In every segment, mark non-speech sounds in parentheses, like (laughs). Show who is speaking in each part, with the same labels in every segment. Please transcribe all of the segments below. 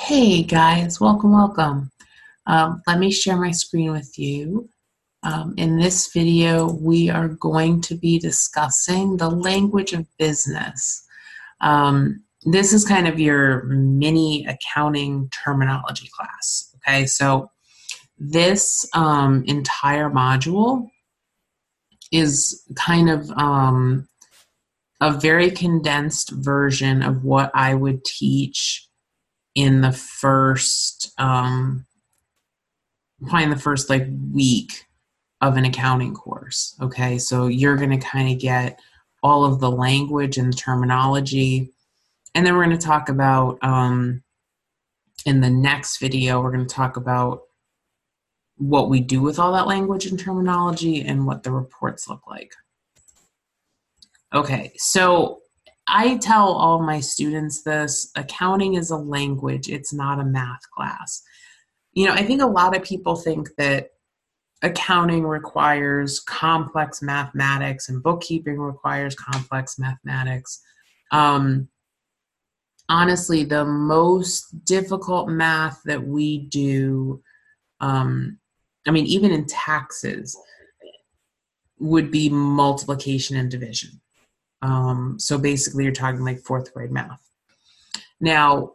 Speaker 1: Hey guys, welcome, welcome. Um, let me share my screen with you. Um, in this video, we are going to be discussing the language of business. Um, this is kind of your mini accounting terminology class. Okay, so this um, entire module is kind of um, a very condensed version of what I would teach in the first um, probably in the first like week of an accounting course okay? So you're going to kind of get all of the language and the terminology. And then we're going to talk about um, in the next video we're going to talk about what we do with all that language and terminology and what the reports look like. Okay so I tell all my students this accounting is a language, it's not a math class. You know, I think a lot of people think that accounting requires complex mathematics and bookkeeping requires complex mathematics. Um, honestly, the most difficult math that we do, um, I mean, even in taxes, would be multiplication and division. Um, so basically, you're talking like fourth grade math. Now,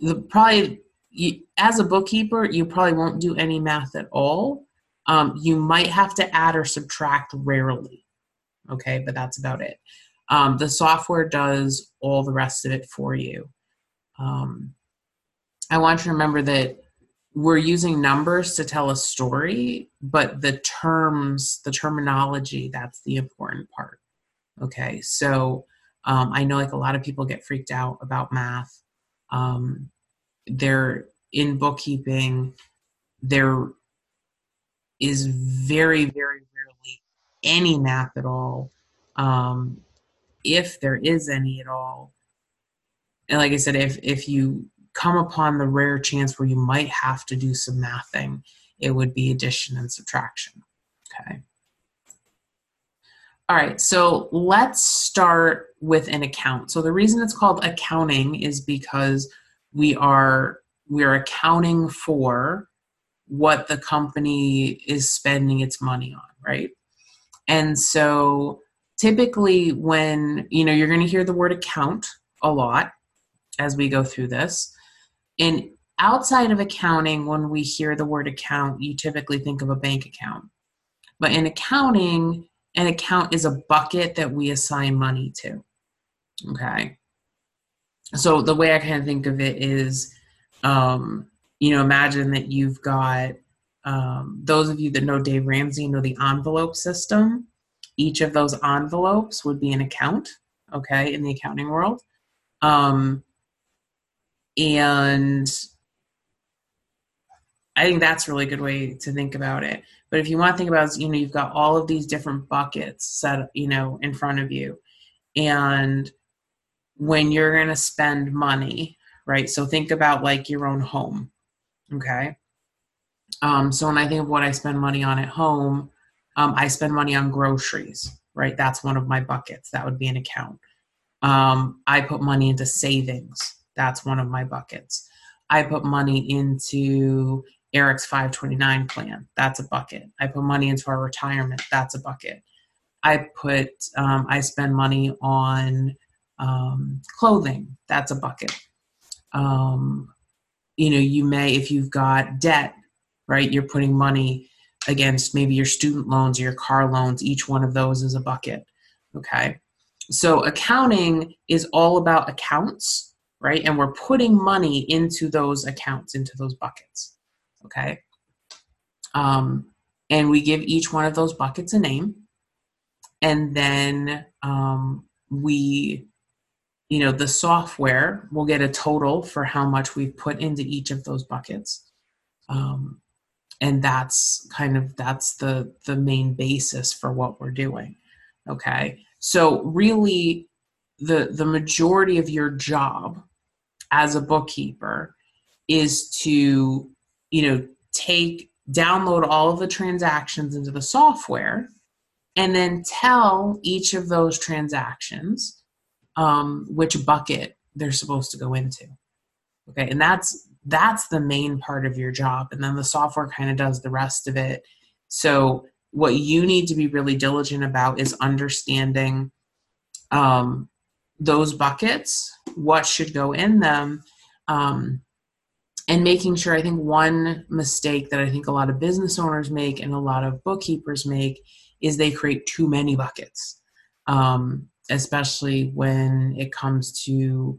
Speaker 1: the probably you, as a bookkeeper, you probably won't do any math at all. Um, you might have to add or subtract rarely. Okay, but that's about it. Um, the software does all the rest of it for you. Um, I want you to remember that we're using numbers to tell a story, but the terms, the terminology, that's the important part. Okay, so um, I know like a lot of people get freaked out about math. Um, they're in bookkeeping. There is very, very rarely any math at all, um, if there is any at all. And like I said, if if you come upon the rare chance where you might have to do some mathing, it would be addition and subtraction. Okay. All right, so let's start with an account. So the reason it's called accounting is because we are we are accounting for what the company is spending its money on, right? And so typically when, you know, you're going to hear the word account a lot as we go through this. And outside of accounting when we hear the word account, you typically think of a bank account. But in accounting, an account is a bucket that we assign money to. Okay. So the way I kind of think of it is, um, you know, imagine that you've got um, those of you that know Dave Ramsey know the envelope system. Each of those envelopes would be an account, okay, in the accounting world. Um, and I think that's a really good way to think about it. But if you want to think about, you know, you've got all of these different buckets set, you know, in front of you, and when you're going to spend money, right? So think about like your own home, okay? Um, so when I think of what I spend money on at home, um, I spend money on groceries, right? That's one of my buckets. That would be an account. Um, I put money into savings. That's one of my buckets. I put money into Eric's 529 plan. That's a bucket. I put money into our retirement. That's a bucket. I put, um, I spend money on um, clothing. That's a bucket. Um, you know, you may, if you've got debt, right, you're putting money against maybe your student loans or your car loans. Each one of those is a bucket. Okay. So accounting is all about accounts, right? And we're putting money into those accounts, into those buckets okay? Um, and we give each one of those buckets a name. And then um, we, you know, the software will get a total for how much we've put into each of those buckets. Um, and that's kind of that's the the main basis for what we're doing okay so really the the majority of your job as a bookkeeper is to you know, take, download all of the transactions into the software and then tell each of those transactions um, which bucket they're supposed to go into. Okay, and that's that's the main part of your job and then the software kind of does the rest of it so what you need to be really diligent about is understanding um, those buckets what should go in them um, and making sure i think one mistake that i think a lot of business owners make and a lot of bookkeepers make is they create too many buckets um, especially when it comes to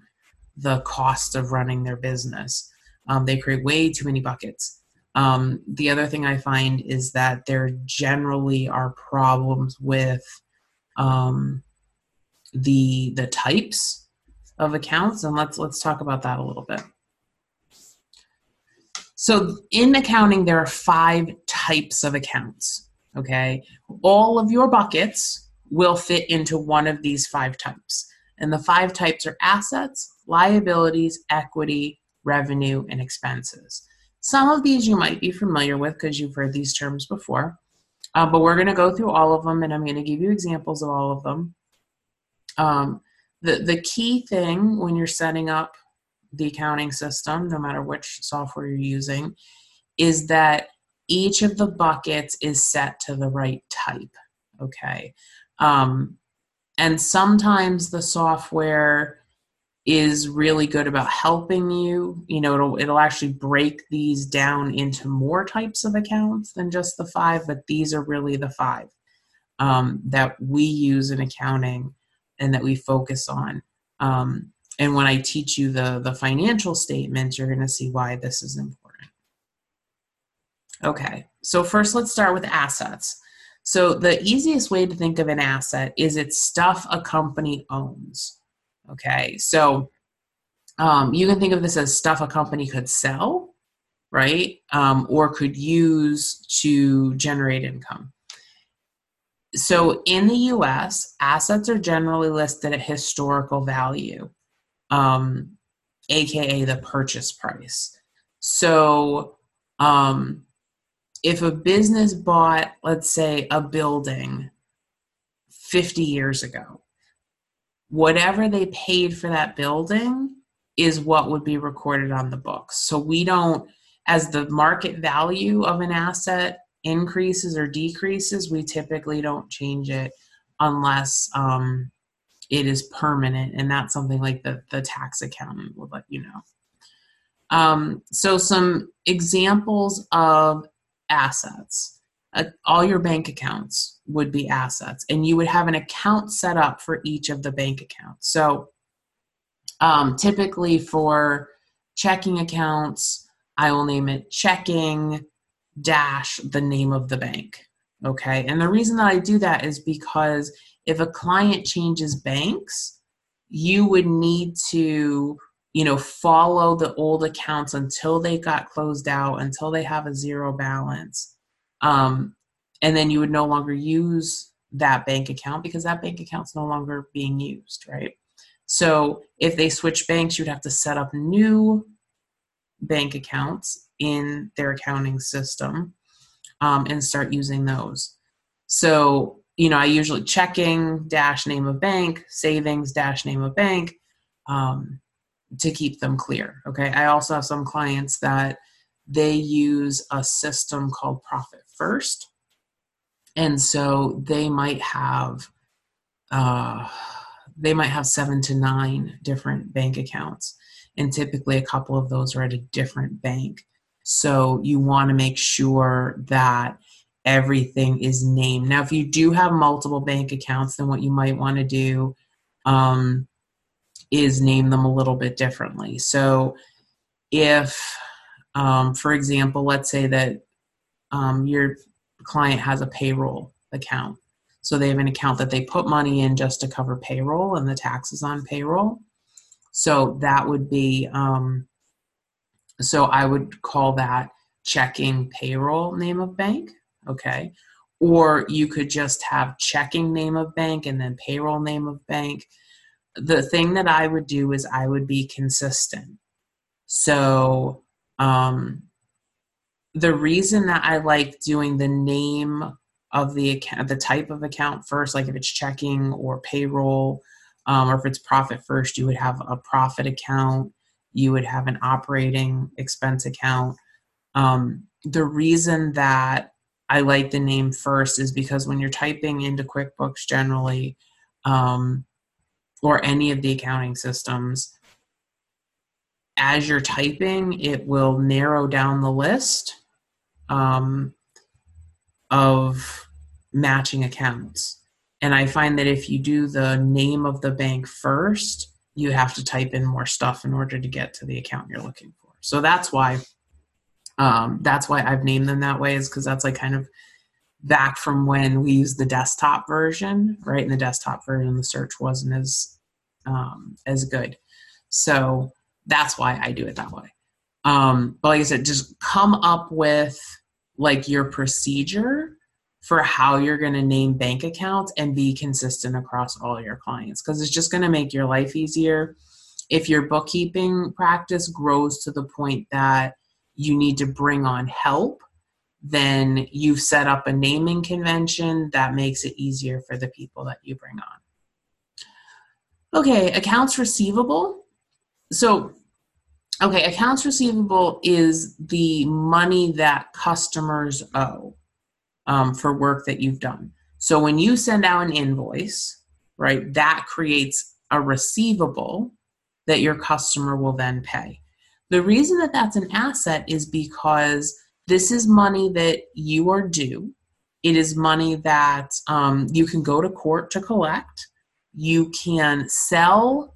Speaker 1: the cost of running their business um, they create way too many buckets. Um, the other thing I find is that there generally are problems with um, the the types of accounts, and let's let's talk about that a little bit. So in accounting, there are five types of accounts. Okay, all of your buckets will fit into one of these five types, and the five types are assets, liabilities, equity, revenue, and expenses. Some of these you might be familiar with because you've heard these terms before, uh, but we're going to go through all of them and I'm going to give you examples of all of them. Um, the, the key thing when you're setting up the accounting system, no matter which software you're using, is that each of the buckets is set to the right type. Okay. Um, and sometimes the software is really good about helping you. You know, it'll it'll actually break these down into more types of accounts than just the five, but these are really the five um, that we use in accounting and that we focus on. Um, and when I teach you the the financial statements, you're going to see why this is important. Okay, so first let's start with assets. So the easiest way to think of an asset is it's stuff a company owns. Okay, so um, you can think of this as stuff a company could sell, right? Um, or could use to generate income. So in the US, assets are generally listed at historical value, um, aka the purchase price. So um, if a business bought, let's say, a building 50 years ago, whatever they paid for that building is what would be recorded on the books. So we don't, as the market value of an asset increases or decreases, we typically don't change it unless um, it is permanent, and that's something like the the tax accountant would let you know. Um, so some examples of assets. Uh, all your bank accounts would be assets and you would have an account set up for each of the bank accounts. So um, typically for checking accounts i will name it checking dash the name of the bank okay? And the reason that i do that is because if a client changes banks you would need to you know follow the old accounts until they got closed out until they have a zero balance um, and then you would no longer use that bank account because that bank account's no longer being used, right? So if they switch banks, you'd have to set up new bank accounts in their accounting system um, and start using those. So, you know, I usually checking dash name of bank, savings dash name of bank um, to keep them clear. Okay. I also have some clients that they use a system called Profit First. And so they might have uh, they might have seven to nine different bank accounts. And typically a couple of those are at a different bank. So you want to make sure that everything is named. Now, if you do have multiple bank accounts, then what you might want to do um, is name them a little bit differently. So if um, for example, let's say that um, your client has a payroll account. So they have an account that they put money in just to cover payroll and the taxes on payroll. So that would be, um, so I would call that checking payroll name of bank. Okay. Or you could just have checking name of bank and then payroll name of bank. The thing that I would do is I would be consistent. So um, the reason that I like doing the name of the account, the type of account first, like if it's checking or payroll, um, or if it's profit first, you would have a profit account you would have an operating expense account. Um, the reason that I like the name first is because when you're typing into QuickBooks generally, um, or any of the accounting systems, as you're typing, it will narrow down the list um, of matching accounts. And I find that if you do the name of the bank first, you have to type in more stuff in order to get to the account you're looking for. So that's why um, that's why I've named them that way is because that's like kind of back from when we used the desktop version, right? In the desktop version, the search wasn't as um, as good. So that's why I do it that way. Um, but like I said, just come up with like your procedure for how you're going to name bank accounts and be consistent across all your clients because it's just going to make your life easier. If your bookkeeping practice grows to the point that you need to bring on help, then you've set up a naming convention that makes it easier for the people that you bring on. Okay, accounts receivable. So, okay, accounts receivable is the money that customers owe um, for work that you've done. So, when you send out an invoice, right, that creates a receivable that your customer will then pay. The reason that that's an asset is because this is money that you are due. It is money that um, you can go to court to collect you can sell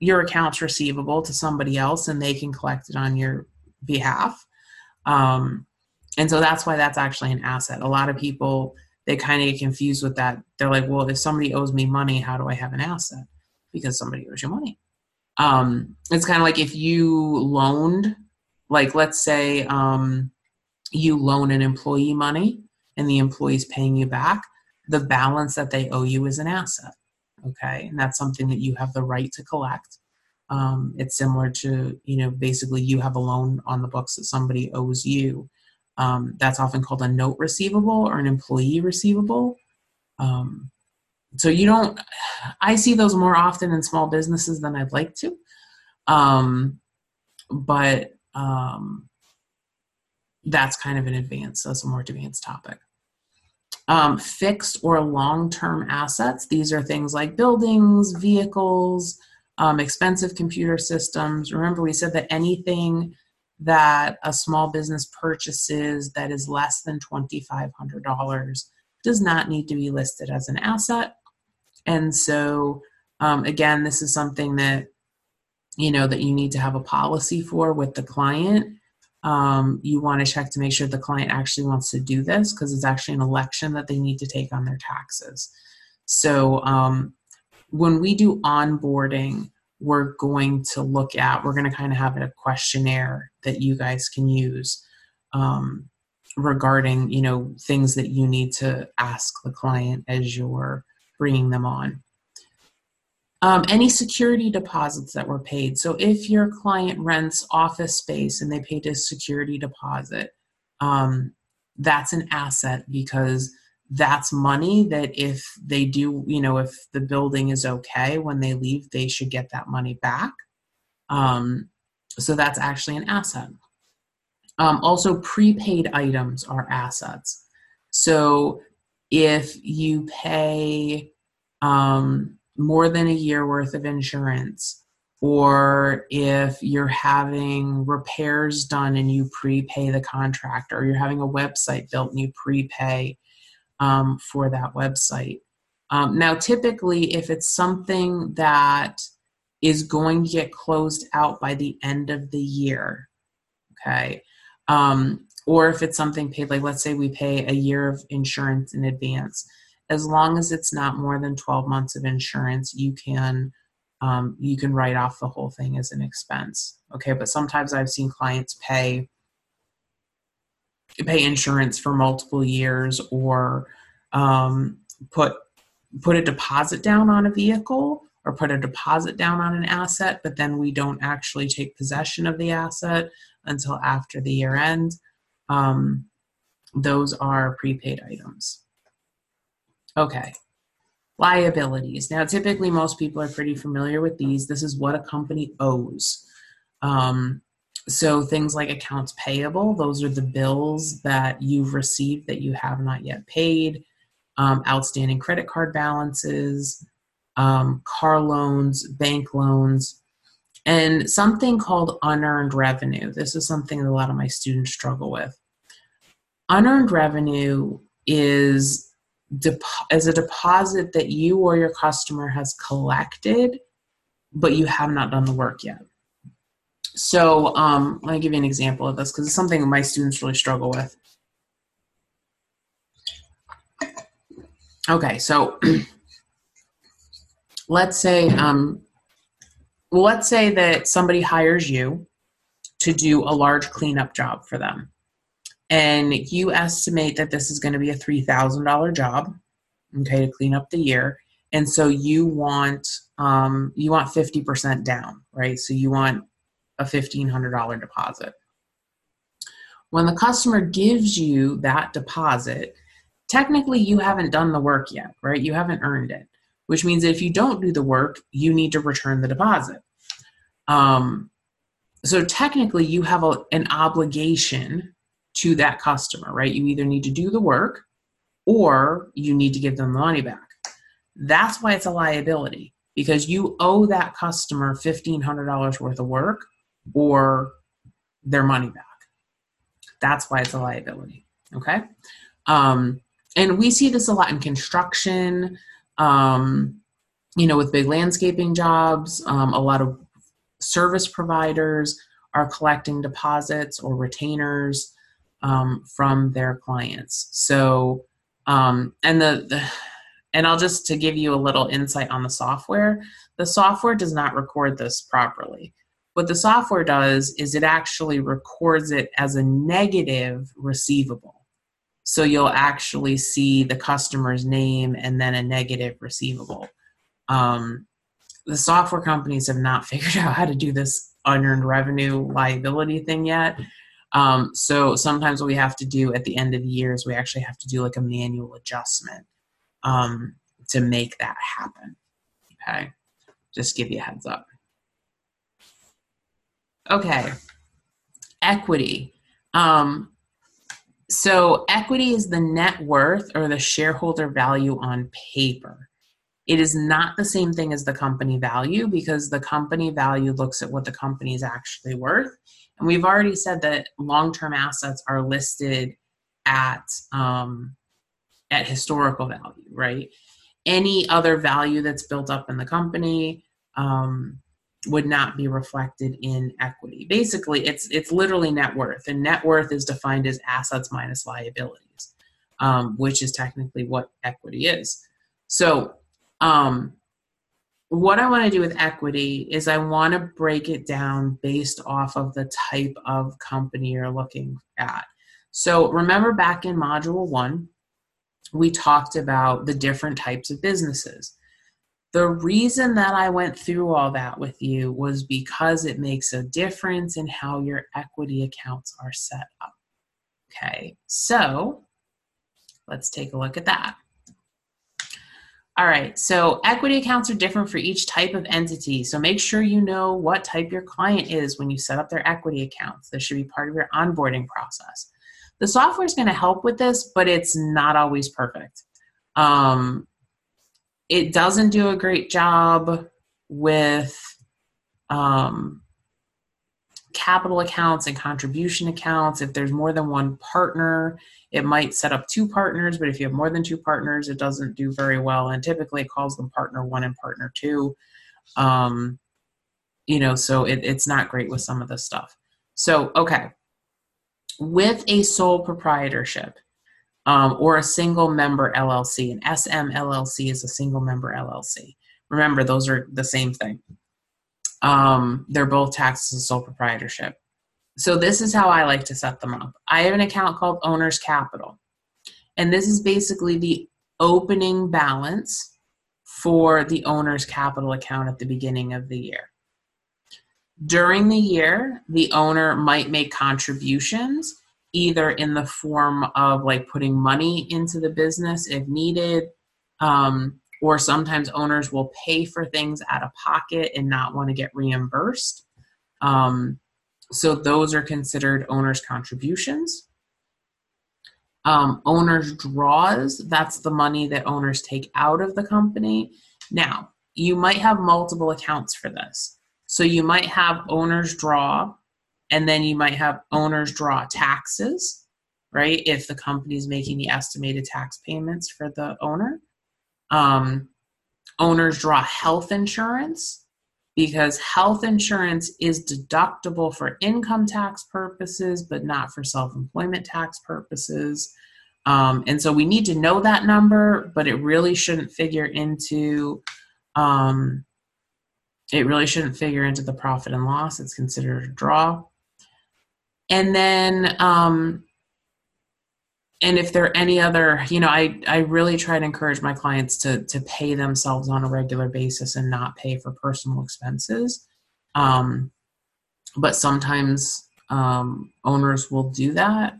Speaker 1: your accounts receivable to somebody else and they can collect it on your behalf. Um, and so that's why that's actually an asset. A lot of people, they kind of get confused with that. They're like, well, if somebody owes me money, how do I have an asset? Because somebody owes you money. Um, it's kind of like if you loaned, like let's say um, you loan an employee money and the employee's paying you back, the balance that they owe you is an asset okay? And that's something that you have the right to collect. Um, it's similar to you know basically you have a loan on the books that somebody owes you. Um, that's often called a note receivable or an employee receivable. Um, so you don't i see those more often in small businesses than i'd like to um, but um, that's kind of an advanced that's a more advanced topic um, fixed or long term assets, these are things like buildings, vehicles, um, expensive computer systems. Remember, we said that anything that a small business purchases that is less than $2,500 does not need to be listed as an asset. And so, um, again, this is something that you know that you need to have a policy for with the client um, you want to check to make sure the client actually wants to do this because it's actually an election that they need to take on their taxes. So um, when we do onboarding, we're going to look at, we're going to kind of have a questionnaire that you guys can use um, regarding, you know, things that you need to ask the client as you're bringing them on. Um, any security deposits that were paid. So if your client rents office space and they paid a security deposit, um, that's an asset because that's money that if they do, you know, if the building is okay when they leave, they should get that money back. Um, so that's actually an asset. Um, also, prepaid items are assets. So if you pay, um, more than a year worth of insurance or if you're having repairs done and you prepay the contractor or you're having a website built and you prepay um, for that website. Um, now typically if it's something that is going to get closed out by the end of the year okay um, or if it's something paid like let's say we pay a year of insurance in advance as long as it's not more than 12 months of insurance you can um, you can write off the whole thing as an expense okay? But sometimes i've seen clients pay pay insurance for multiple years or um, put put a deposit down on a vehicle or put a deposit down on an asset but then we don't actually take possession of the asset until after the year end. Um, those are prepaid items Okay. Liabilities. Now, typically, most people are pretty familiar with these. This is what a company owes. Um, so things like accounts payable, those are the bills that you've received that you have not yet paid, um, outstanding credit card balances, um, car loans, bank loans, and something called unearned revenue. This is something that a lot of my students struggle with. Unearned revenue is dep- as a deposit that you or your customer has collected, but you have not done the work yet. So um, let me give you an example of this because it's something my students really struggle with. Okay, so (clears throat) let's say um, well, let's say that somebody hires you to do a large cleanup job for them and you estimate that this is going to be a $3000 job okay to clean up the year. And so you want um, you want 50% down right? So you want a $1500 deposit. When the customer gives you that deposit technically you haven't done the work yet right? You haven't earned it which means if you don't do the work you need to return the deposit. Um, so technically you have a, an obligation to that customer right you either need to do the work or you need to give them the money back. That's why it's a liability because you owe that customer $1,500 worth of work or their money back. That's why it's a liability. Okay. Um, and we see this a lot in construction, um, you know, with big landscaping jobs. Um, a lot of service providers are collecting deposits or retainers um, from their clients. So, um, and the, the and I'll just to give you a little insight on the software. The software does not record this properly. What the software does is it actually records it as a negative receivable. So you'll actually see the customer's name and then a negative receivable. Um, the software companies have not (laughs) figured out how to do this unearned revenue liability thing yet. Um, so sometimes what we have to do at the end of the year is we actually have to do like a manual adjustment um, to make that happen. Okay, just give you a heads up. Okay, equity. Um, so equity is the net worth or the shareholder value on paper. It is not the same thing as the company value because the company value looks at what the company is actually worth and we've already said that long-term assets are listed at um, at historical value, right? Any other value that's built up in the company um, would not be reflected in equity. Basically, it's it's literally net worth, and net worth is defined as assets minus liabilities, um, which is technically what equity is. So, um, what I want to do with equity is I want to break it down based off of the type of company you're looking at. So remember back in module one, we talked about the different types of businesses. The reason that I went through all that with you was because it makes a difference in how your equity accounts are set up. Okay, so let's take a look at that. All right, so equity accounts are different for each type of entity. So make sure you know what type your client is when you set up their equity accounts. This should be part of your onboarding process. The software is going to help with this, but it's not always perfect. Um, it doesn't do a great job with um, capital accounts and contribution accounts. If there's more than one partner, it might set up two partners, but if you have more than two partners, it doesn't do very well. And typically it calls them partner one and partner two. Um, you know, so it, it's not great with some of this stuff. So, okay. With a sole proprietorship um, or a single member LLC, an SM LLC is a single member LLC. Remember, those are the same thing. Um, they're both taxed as sole proprietorship. So this is how I like to set them up. I have an account called Owner's Capital. And this is basically the opening balance for the owner's capital account at the beginning of the year. During the year, the owner might make contributions either in the form of like putting money into the business if needed, um, or sometimes owners will pay for things out of pocket and not want to get reimbursed. Um, so those are considered owner's contributions. Um, owners draws, that's the money that owners take out of the company. Now, you might have multiple accounts for this. So you might have owners draw, and then you might have owners draw taxes, right? If the company is making the estimated tax payments for the owner. Um, owners draw health insurance because health insurance is deductible for income tax purposes, but not for self employment tax purposes. Um, and so we need to know that number, but it really shouldn't figure into um, it really shouldn't figure into the profit and loss. It's considered a draw. And then um, and if there are any other you know i i really try to encourage my clients to to pay themselves on a regular basis and not pay for personal expenses. Um, but sometimes um, owners will do that.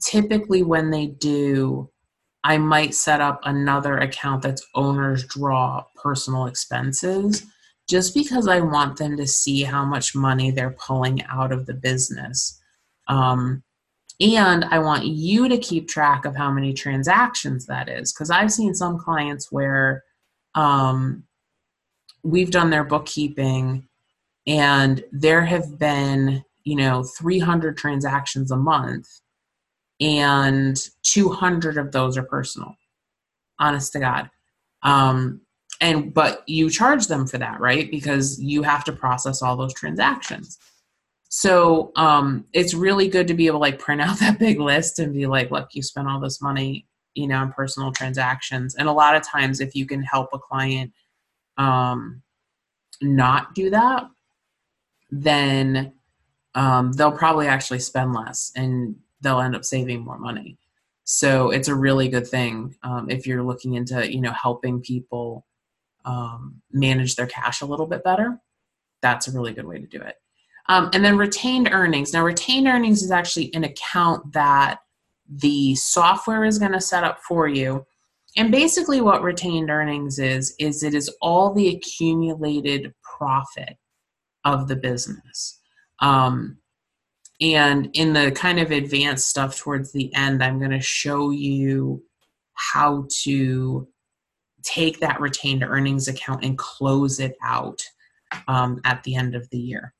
Speaker 1: Typically when they do i might set up another account that's owners draw personal expenses just because i want them to see how much money they're pulling out of the business. Um, and I want you to keep track of how many transactions that is. Because I've seen some clients where um, we've done their bookkeeping and there have been, you know, 300 transactions a month and 200 of those are personal. Honest to God. Um, and but you charge them for that, right? Because you have to process all those transactions. So um, it's really good to be able to like print (laughs) out that big list and be like, look, you spent all this money, you know, on personal transactions. And a lot of times, if you can help a client um, not do that, then um, they'll probably actually spend less and they'll end up saving more money. So it's a really good thing um, if you're looking into, you know, helping people um, manage their cash a little bit better. That's a really good way to do it. Um, and then retained earnings. Now, retained earnings is actually an account that the software is going to set up for you. And basically, what retained earnings is, is it is all the accumulated profit of the business. Um, and in the kind of advanced stuff towards the end, I'm going to show you how to take that retained earnings account and close it out um, at the end of the year.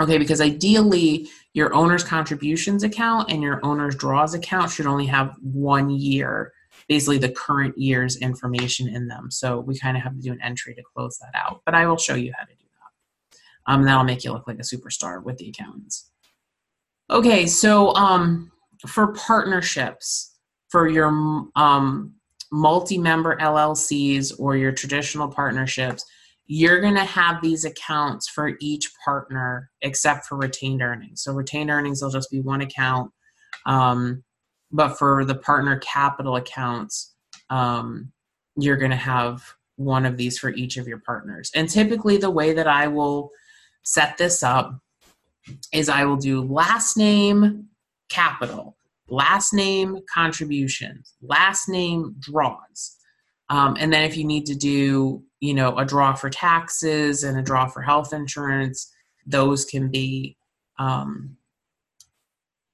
Speaker 1: Okay, because ideally your owner's contributions account and your owner's draws account should only have one year, basically the current year's information in them. So we kind of have to do an entry to close that out. But I will show you how to do that. Um, that'll make you look like a superstar with the accountants. Okay, so um, for partnerships, for your um, multi-member LLCs or your traditional partnerships, you're going to have these accounts for each partner except for retained earnings. So retained earnings will just be one account. Um, but for the partner capital accounts, um, you're going to have one of these for each of your partners. And typically, the way that I will set this up is I will do last name capital, last name contributions, last name draws. Um, and then if you need to do, you know, a draw for taxes and a draw for health insurance, those can be, um,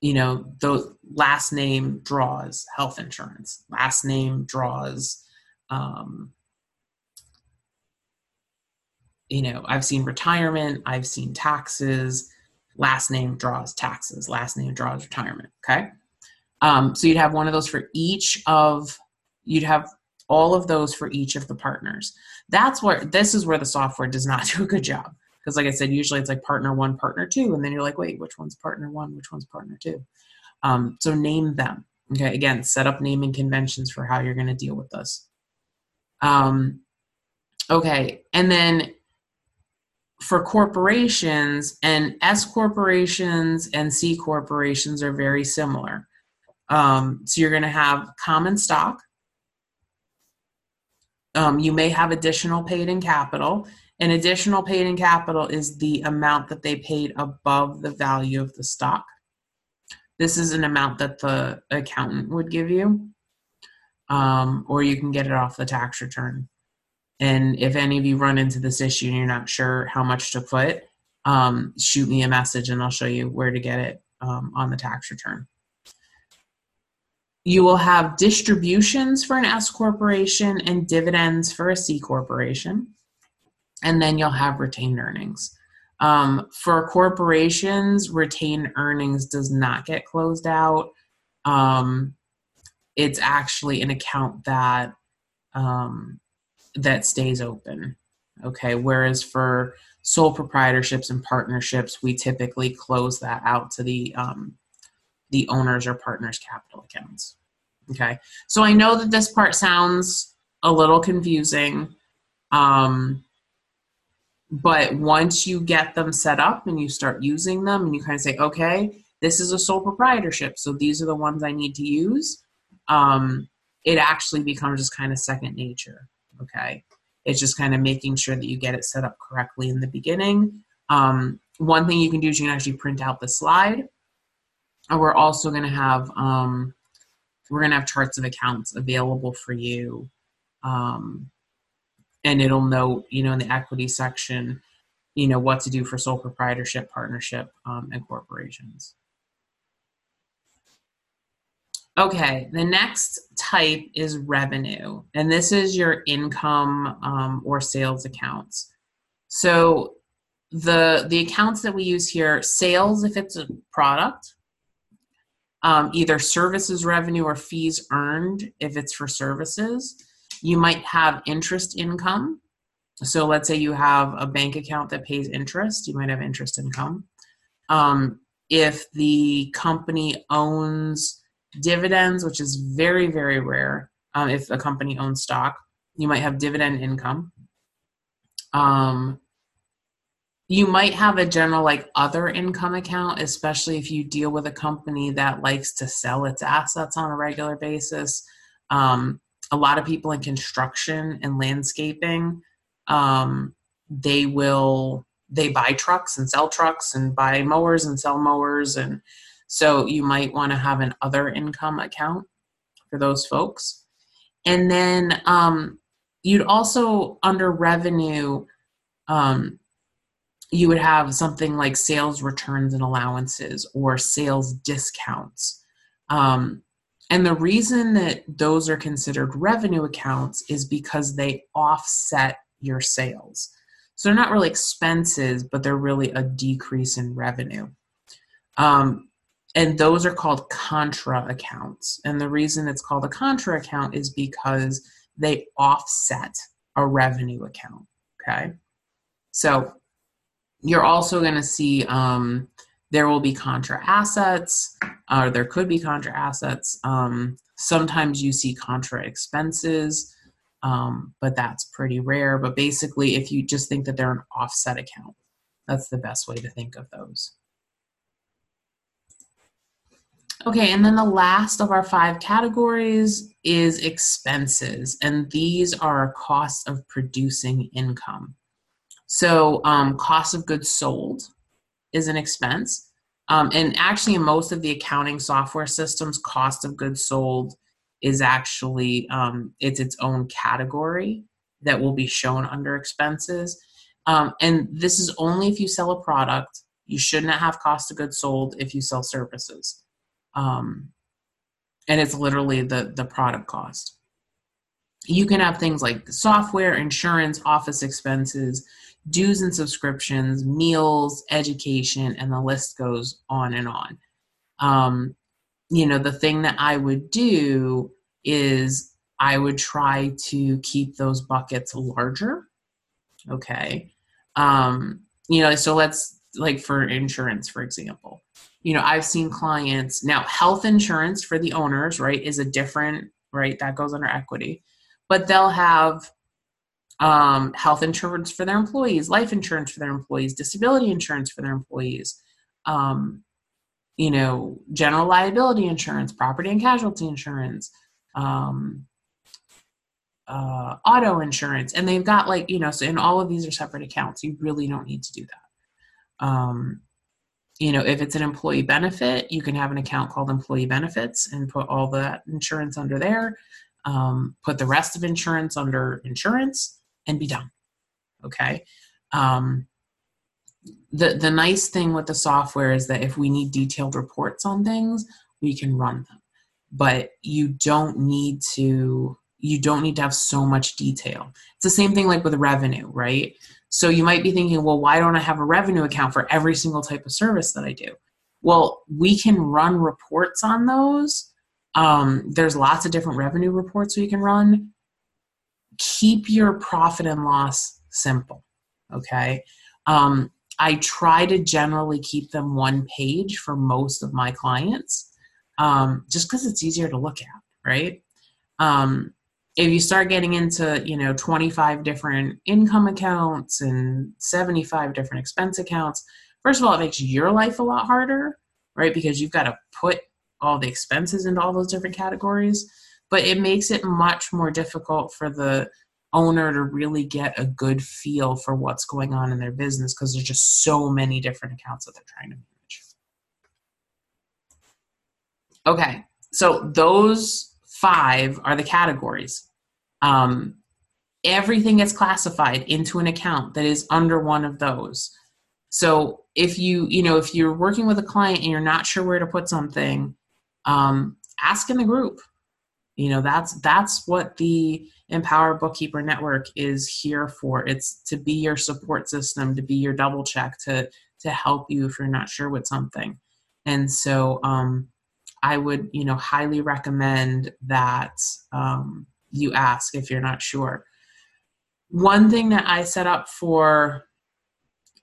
Speaker 1: you know, those last name draws health insurance, last name draws, um, you know, I've seen retirement, I've seen taxes, last name draws taxes, last name draws retirement. Okay. Um, so you'd have one of those for each of, you'd have all of those for each of the partners. That's where this is where the software does not (laughs) do a good job. Because, like I said, usually it's like partner one, partner two, and then you're like, wait, which one's partner one, which one's partner two? Um, so name them. Okay, again, set up naming conventions for how you're going to deal with this. Um, okay, and then for corporations and S corporations and C corporations are very similar. Um, so you're going to have common stock, um, you may have additional paid in capital. An additional paid in capital is the amount that they paid above the value of the stock. This is an amount that the accountant would give you, um, or you can get it off the tax return. And if any of you run into this issue and you're not sure how much to put, um, shoot me a message and I'll show you where to get it um, on the tax return. You will have distributions for an S corporation and dividends for a C corporation. And then you'll have retained earnings. Um, for corporations, retained earnings does not get closed out. Um, it's actually an account that um, that stays open. Okay, whereas for sole proprietorships and partnerships, we typically close that out to the um, the owners or partners' capital accounts. Okay, so I know that this part sounds a little confusing. Um, but once you get them set up and you start using them and you kind of say, okay, this is a sole proprietorship, so these are the ones I need to use, um, it actually becomes just kind of second nature. Okay. It's just kind of making sure that you get it set up correctly in the beginning. Um, one thing you can do is you can actually print out the slide. And we're also going to have um, we're going to have charts of accounts available for you um, and it'll note, you know, in the equity section, you know, what to do for sole proprietorship, partnership, um, and corporations. Okay, the next type is revenue, and this is your income um, or sales accounts. So the the accounts that we use here, sales if it's a product, um, either services revenue or fees earned if it's for services, you might have interest income. So let's say you have a bank account that pays interest, you might have interest income. Um, if the company owns dividends, which is very, very rare, um, if a company owns stock, you might have dividend income. Um, you might have a general like other income account, especially if you deal with a company that likes to sell its assets on a regular basis. Um, a lot of people in construction and landscaping um, they will they buy trucks and sell trucks and buy mowers and sell mowers and so you might want to have an other income account for those folks and then um, you'd also under revenue um, you would have something like sales returns and allowances or sales discounts um, and the reason that those are considered revenue accounts is because they offset your sales. So they're not really expenses, but they're really a decrease in revenue. Um, and those are called contra accounts. And the reason it's called a contra account is because they offset a revenue account. Okay. So you're also going to see um, there will be contra assets, or there could be contra assets. Um, sometimes you see contra expenses, um, but that's pretty rare. But basically, if you just think that they're an offset account, that's the best way to think of those. Okay, and then the last of our five categories is expenses, and these are costs of producing income. So, um, cost of goods sold, is an expense. Um, and actually, in most of the accounting software systems, cost of goods sold is actually um, it's its own category that will be shown under expenses. Um, and this is only if you sell a product. You shouldn't have cost of goods sold if you sell services. Um, and it's literally the the product cost. You can have things like software, insurance, office expenses, dues and subscriptions, meals, education, and the list goes on and on. Um, you know, the thing that I would do is I would try to keep those buckets larger. Okay. Um, you know, so let's like for insurance, for example. You know, I've seen clients now, health insurance for the owners, right, is a different, right, that goes under equity, but they'll have um, health insurance for their employees, life insurance for their employees, disability insurance for their employees, um, you know, general liability insurance, property and casualty insurance, um, uh, auto insurance, and they've got like you know, so and all of these are separate accounts. You really don't need to do that. Um, you know, if it's an employee benefit, you can have an account called employee benefits and put all that insurance under there. Um, put the rest of insurance under insurance and be done. Okay. Um, the the nice thing with the software is that if we need detailed reports on things, we can run them. But you don't need to you don't need to have so much detail. It's the same thing like with revenue, right? So you might be thinking, well, why don't I have a revenue account for every single type of service that I do? Well, we can run reports on those. Um, there's lots of different revenue reports we can run. Keep your profit and loss simple, okay? Um, I try to generally keep them one page for most of my clients, um, just because it's easier to look at, right? Um, if you start getting into you know 25 different income accounts and 75 different expense accounts first of all it makes your life a lot harder right because you've got to put all the expenses into all those different categories but it makes it much more difficult for the owner to really get a good feel for what's going on in their business because there's just so many different accounts that they're trying to manage okay so those five are the categories. Um, everything gets classified into an account that is under one of those. So if you, you know, if you're working with a client and you're not sure where to put something, um, ask in the group. You know, that's that's what the Empower Bookkeeper Network is here for. It's to be your support system, to be your double check, to to help you if you're not sure with something. And so um, I would, you know, highly recommend that um, you ask if you're not sure. One thing that I set up for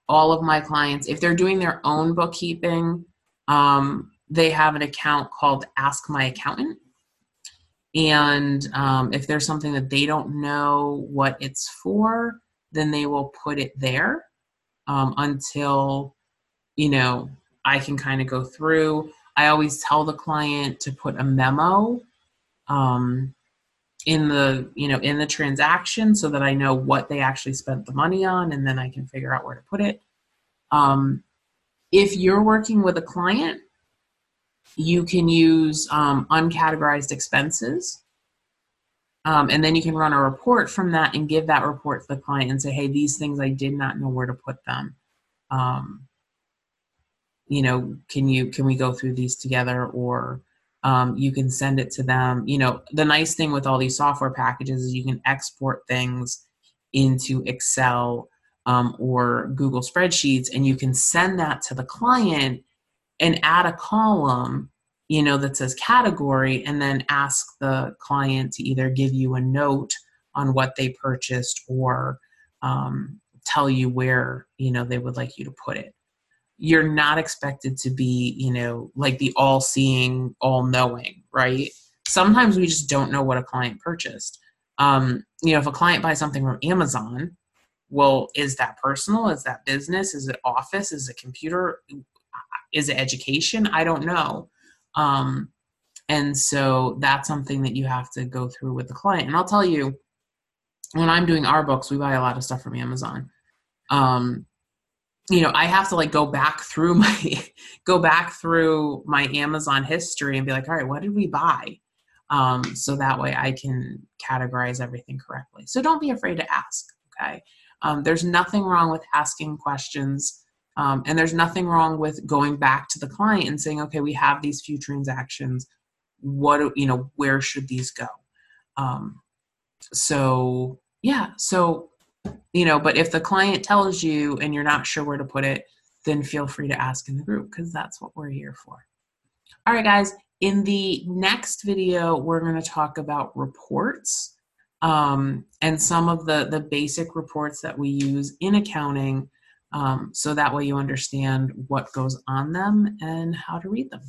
Speaker 1: all of my clients, if they're doing their own bookkeeping, um, they have an account called Ask My Accountant. And um, if there's something that they don't know what it's for, then they will put it there um, until, you know, I can kind of go through. I always tell the client to put a memo um, in the you know in the transaction so that I know what they actually spent the money on, and then I can figure out where to put it. Um, if you're working with a client, you can use um, uncategorized expenses. Um, and then you can run a report from that and give that report to the client and say, hey, these things I did not know where to put them. Um, you know can you can we go through these together or um, you can send it to them you know the nice thing with all these software packages is you can export things into excel um, or google spreadsheets and you can send that to the client and add a column you know that says category and then ask the client to either give you a note on what they purchased or um, tell you where you know they would like you to put it you're not expected to be, you know, like the all seeing, all knowing, right? Sometimes we just don't know what a client purchased. Um, you know, if a client buys something from Amazon, well, is that personal? Is that business? Is it office? Is it computer? Is it education? I don't know. Um, and so that's something that you have to go through with the client. And I'll tell you, when I'm doing our books, we buy a lot of stuff from Amazon. Um, you know i have to like go back through (laughs) my go back through my amazon history and be like all right what did we buy um, so that way i can categorize everything correctly so don't be afraid to ask okay um, there's nothing wrong with asking questions um, and there's nothing wrong with going back to the client and saying okay we have these few transactions. What you know where should these go? Um, so yeah so you know but if the client tells you and you're not sure where to put it then feel free to ask in the group because that's what we're here for. All right guys in the next video we're going to talk about reports um, and some of the the basic reports that we use in accounting um, so that way you understand what goes on them and how to read them